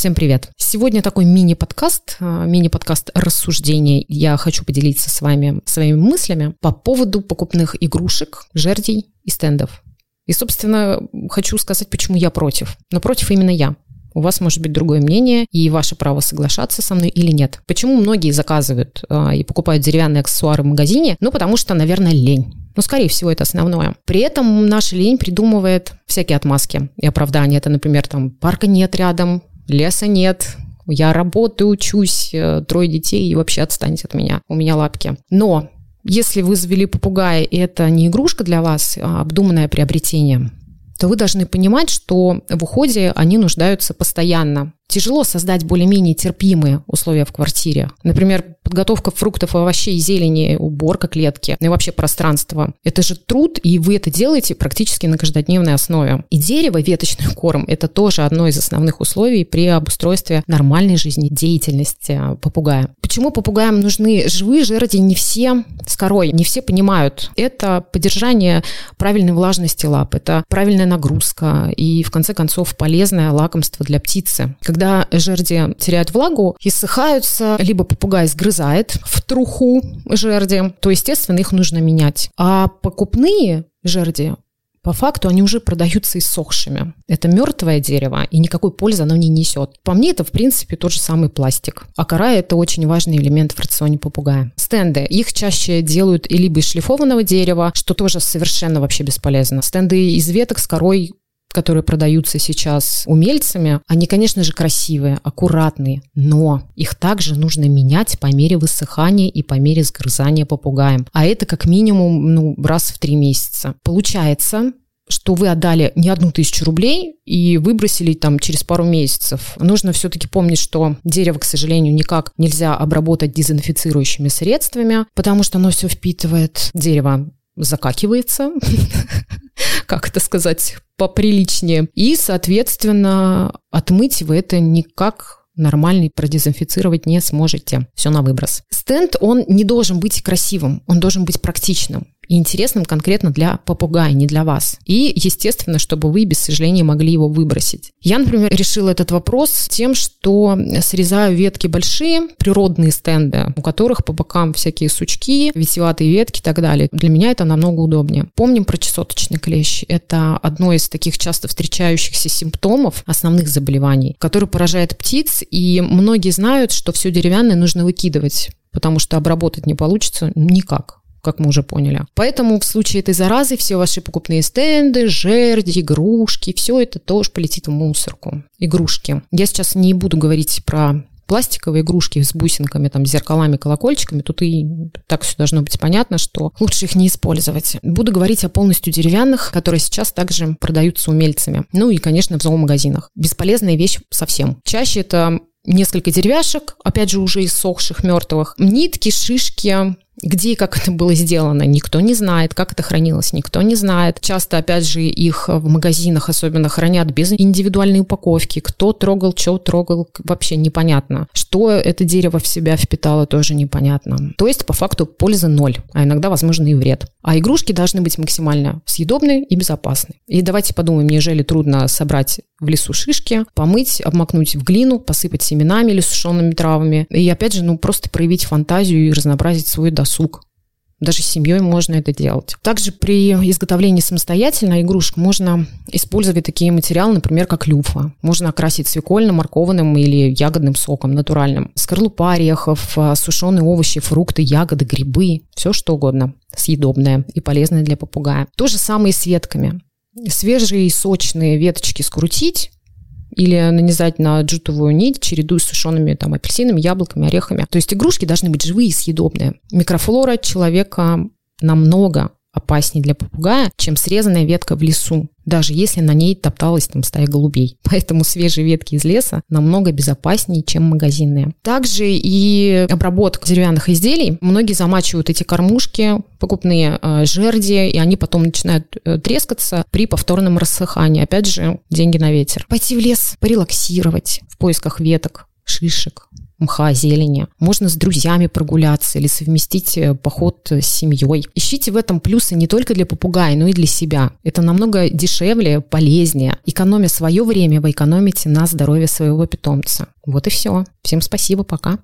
Всем привет! Сегодня такой мини-подкаст, а, мини-подкаст рассуждений. Я хочу поделиться с вами своими мыслями по поводу покупных игрушек, жердей и стендов. И, собственно, хочу сказать, почему я против. Но против именно я. У вас может быть другое мнение, и ваше право соглашаться со мной или нет. Почему многие заказывают э, и покупают деревянные аксессуары в магазине? Ну, потому что, наверное, лень. Ну, скорее всего, это основное. При этом наша лень придумывает всякие отмазки и оправдания. Это, например, там парка нет рядом, леса нет, я работаю, учусь, э, трое детей, и вообще отстаньте от меня, у меня лапки. Но если вы завели попугая, и это не игрушка для вас, а обдуманное приобретение, то вы должны понимать, что в уходе они нуждаются постоянно. Тяжело создать более-менее терпимые условия в квартире. Например, подготовка фруктов, овощей, зелени, уборка клетки, ну и вообще пространство. Это же труд, и вы это делаете практически на каждодневной основе. И дерево, веточный корм – это тоже одно из основных условий при обустройстве нормальной жизнедеятельности попугая. Почему попугаям нужны живые жерди? Не все с корой, не все понимают. Это поддержание правильной влажности лап, это правильная нагрузка и, в конце концов, полезное лакомство для птицы. Когда жерди теряют влагу, иссыхаются, либо попугай сгрызает в труху жерди, то, естественно, их нужно менять. А покупные жерди по факту они уже продаются иссохшими. Это мертвое дерево, и никакой пользы оно не несет. По мне, это, в принципе, тот же самый пластик. А кора – это очень важный элемент в рационе попугая. Стенды. Их чаще делают и либо из шлифованного дерева, что тоже совершенно вообще бесполезно. Стенды из веток с корой которые продаются сейчас умельцами, они, конечно же, красивые, аккуратные, но их также нужно менять по мере высыхания и по мере сгрызания попугаем. А это как минимум ну, раз в три месяца. Получается, что вы отдали не одну тысячу рублей и выбросили там через пару месяцев. Нужно все-таки помнить, что дерево, к сожалению, никак нельзя обработать дезинфицирующими средствами, потому что оно все впитывает. Дерево закакивается, как это сказать, поприличнее. И, соответственно, отмыть вы это никак нормальный продезинфицировать не сможете. Все на выброс. Стенд, он не должен быть красивым, он должен быть практичным и интересным конкретно для попугая, не для вас. И, естественно, чтобы вы без сожаления могли его выбросить. Я, например, решила этот вопрос тем, что срезаю ветки большие, природные стенды, у которых по бокам всякие сучки, витиеватые ветки и так далее. Для меня это намного удобнее. Помним про чесоточный клещ. Это одно из таких часто встречающихся симптомов основных заболеваний, который поражает птиц, и многие знают, что все деревянное нужно выкидывать потому что обработать не получится никак как мы уже поняли. Поэтому в случае этой заразы все ваши покупные стенды, жерди, игрушки, все это тоже полетит в мусорку. Игрушки. Я сейчас не буду говорить про пластиковые игрушки с бусинками, там, зеркалами, колокольчиками, тут и так все должно быть понятно, что лучше их не использовать. Буду говорить о полностью деревянных, которые сейчас также продаются умельцами. Ну и, конечно, в зоомагазинах. Бесполезная вещь совсем. Чаще это несколько деревяшек, опять же, уже иссохших, мертвых, нитки, шишки, где и как это было сделано, никто не знает. Как это хранилось, никто не знает. Часто, опять же, их в магазинах особенно хранят без индивидуальной упаковки. Кто трогал, что трогал, вообще непонятно. Что это дерево в себя впитало, тоже непонятно. То есть, по факту, пользы ноль, а иногда, возможно, и вред. А игрушки должны быть максимально съедобные и безопасны. И давайте подумаем, неужели трудно собрать в лесу шишки, помыть, обмакнуть в глину, посыпать семенами или сушеными травами. И опять же, ну просто проявить фантазию и разнообразить свой досуг. Даже с семьей можно это делать. Также при изготовлении самостоятельно игрушек можно использовать такие материалы, например, как люфа. Можно окрасить свекольным, морковным или ягодным соком натуральным. Скорлупа орехов, сушеные овощи, фрукты, ягоды, грибы, все что угодно съедобное и полезное для попугая. То же самое и с ветками свежие сочные веточки скрутить или нанизать на джутовую нить, чередуя с сушеными там, апельсинами, яблоками, орехами. То есть игрушки должны быть живые и съедобные. Микрофлора человека намного опаснее для попугая, чем срезанная ветка в лесу, даже если на ней топталась там стая голубей. Поэтому свежие ветки из леса намного безопаснее, чем магазинные. Также и обработка деревянных изделий. Многие замачивают эти кормушки, покупные э, жерди, и они потом начинают э, трескаться при повторном рассыхании. Опять же, деньги на ветер. Пойти в лес, порелаксировать в поисках веток, шишек, мха, зелени. Можно с друзьями прогуляться или совместить э, поход с семьей. Ищите в этом плюсы не только для попугая, но и для себя. Это намного дешевле, полезнее. Экономя свое время, вы экономите на здоровье своего питомца. Вот и все. Всем спасибо, пока.